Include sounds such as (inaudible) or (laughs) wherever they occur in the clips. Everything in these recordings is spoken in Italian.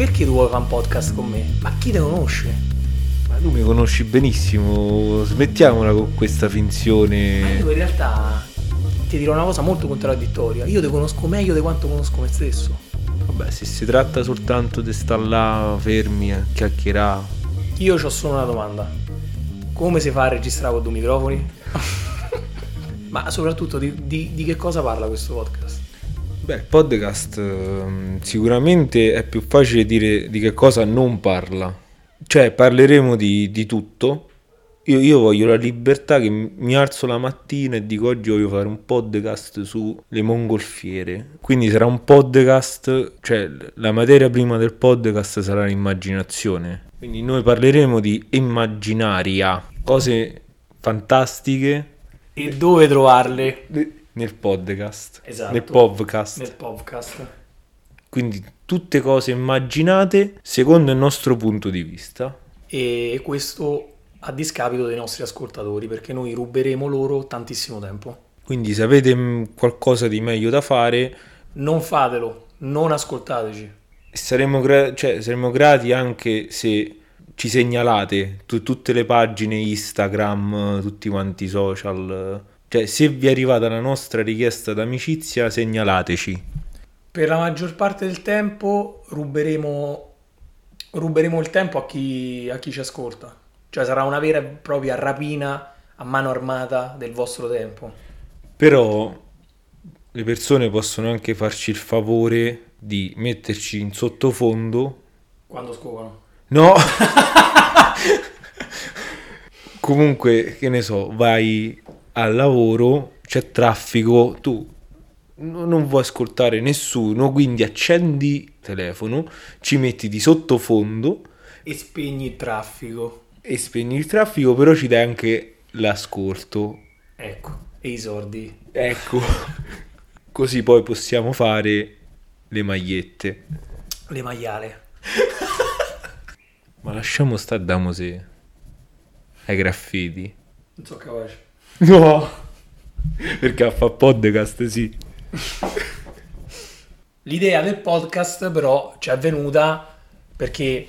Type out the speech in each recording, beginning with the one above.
perché tu vuoi fare un podcast con me? Ma chi te conosce? Ma tu mi conosci benissimo, smettiamola con questa Ma finzione. io in realtà ti dirò una cosa molto contraddittoria. Io ti conosco meglio di quanto conosco me stesso. Vabbè, se si tratta soltanto di stare là fermi a chiacchierare. Io ho solo una domanda. Come si fa a registrare con due microfoni? (laughs) Ma soprattutto di, di- di che cosa parla questo podcast? Beh, il podcast ehm, sicuramente è più facile dire di che cosa non parla. Cioè, parleremo di, di tutto. Io, io voglio la libertà che mi mi alzo la mattina e dico oggi voglio fare un podcast sulle mongolfiere. Quindi sarà un podcast, cioè la materia prima del podcast sarà l'immaginazione. Quindi noi parleremo di immaginaria, cose fantastiche E dove trovarle? Nel podcast, Esatto. nel podcast. Nel podcast. Quindi tutte cose immaginate secondo il nostro punto di vista. E questo a discapito dei nostri ascoltatori, perché noi ruberemo loro tantissimo tempo. Quindi se avete qualcosa di meglio da fare, Non fatelo, non ascoltateci. saremo, gra- cioè, saremo grati anche se ci segnalate tu- tutte le pagine Instagram, tutti quanti i social. Cioè, se vi è arrivata la nostra richiesta d'amicizia, segnalateci. Per la maggior parte del tempo ruberemo, ruberemo il tempo a chi, a chi ci ascolta. Cioè sarà una vera e propria rapina a mano armata del vostro tempo. Però le persone possono anche farci il favore di metterci in sottofondo Quando scopano. No. (laughs) Comunque, che ne so, vai al lavoro, c'è traffico, tu no- non vuoi ascoltare nessuno, quindi accendi il telefono, ci metti di sottofondo E spegni il traffico. e spegni il traffico, però ci dai anche l'ascolto. Ecco, e i sordi. Ecco, (laughs) così poi possiamo fare le magliette. Le maiale. (laughs) Ma lasciamo stare da Mosè ai graffiti. Non so capace. No, perché a fa podcast sì. L'idea del podcast però ci è venuta perché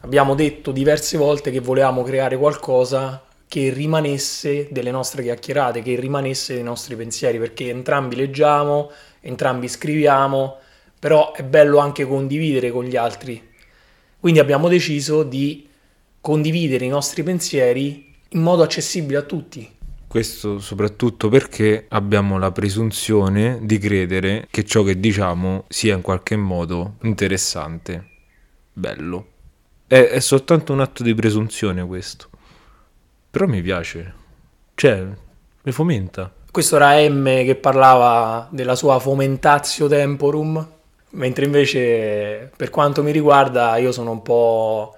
abbiamo detto diverse volte che volevamo creare qualcosa che rimanesse delle nostre chiacchierate, che rimanesse dei nostri pensieri, perché entrambi leggiamo, entrambi scriviamo, però è bello anche condividere con gli altri. Quindi abbiamo deciso di condividere i nostri pensieri in modo accessibile a tutti. Questo soprattutto perché abbiamo la presunzione di credere che ciò che diciamo sia in qualche modo interessante, bello. È, è soltanto un atto di presunzione questo. Però mi piace. Cioè, mi fomenta. Questo era M che parlava della sua fomentatio temporum, mentre invece per quanto mi riguarda io sono un po'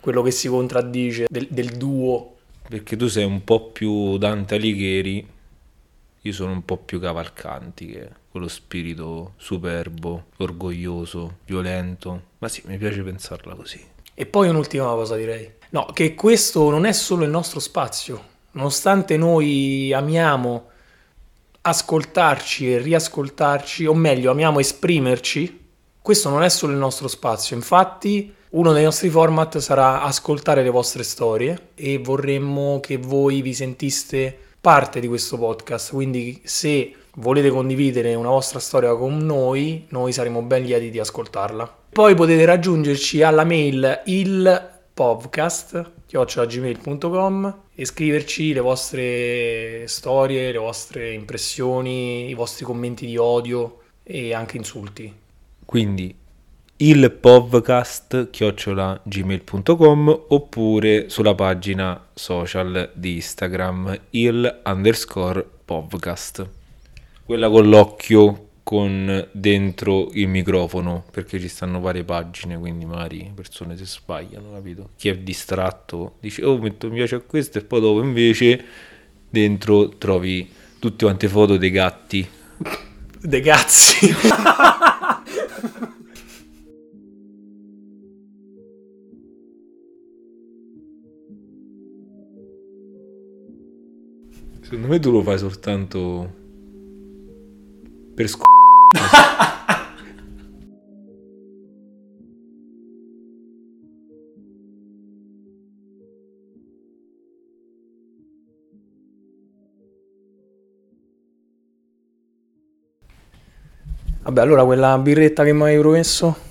quello che si contraddice del, del duo. Perché tu sei un po' più Dante Alighieri, io sono un po' più Cavalcanti, che quello spirito superbo, orgoglioso, violento. Ma sì, mi piace pensarla così. E poi un'ultima cosa direi. No, che questo non è solo il nostro spazio. Nonostante noi amiamo ascoltarci e riascoltarci, o meglio, amiamo esprimerci, questo non è solo il nostro spazio. Infatti, uno dei nostri format sarà ascoltare le vostre storie e vorremmo che voi vi sentiste parte di questo podcast. Quindi, se volete condividere una vostra storia con noi, noi saremo ben lieti di ascoltarla. Poi potete raggiungerci alla mail il podcast chiocciolagmail.com e scriverci le vostre storie, le vostre impressioni, i vostri commenti di odio e anche insulti. Quindi il podcast chiocciolagmail.com oppure sulla pagina social di Instagram il underscore podcast. Quella con l'occhio con dentro il microfono perché ci stanno varie pagine quindi magari persone si sbagliano capito chi è distratto dice oh metto mi piace a questo e poi dopo invece dentro trovi tutte quante foto dei gatti (laughs) De cazzi! (laughs) secondo me tu lo fai soltanto per sc... (laughs) Vabbè, allora quella birretta che mi avevi promesso?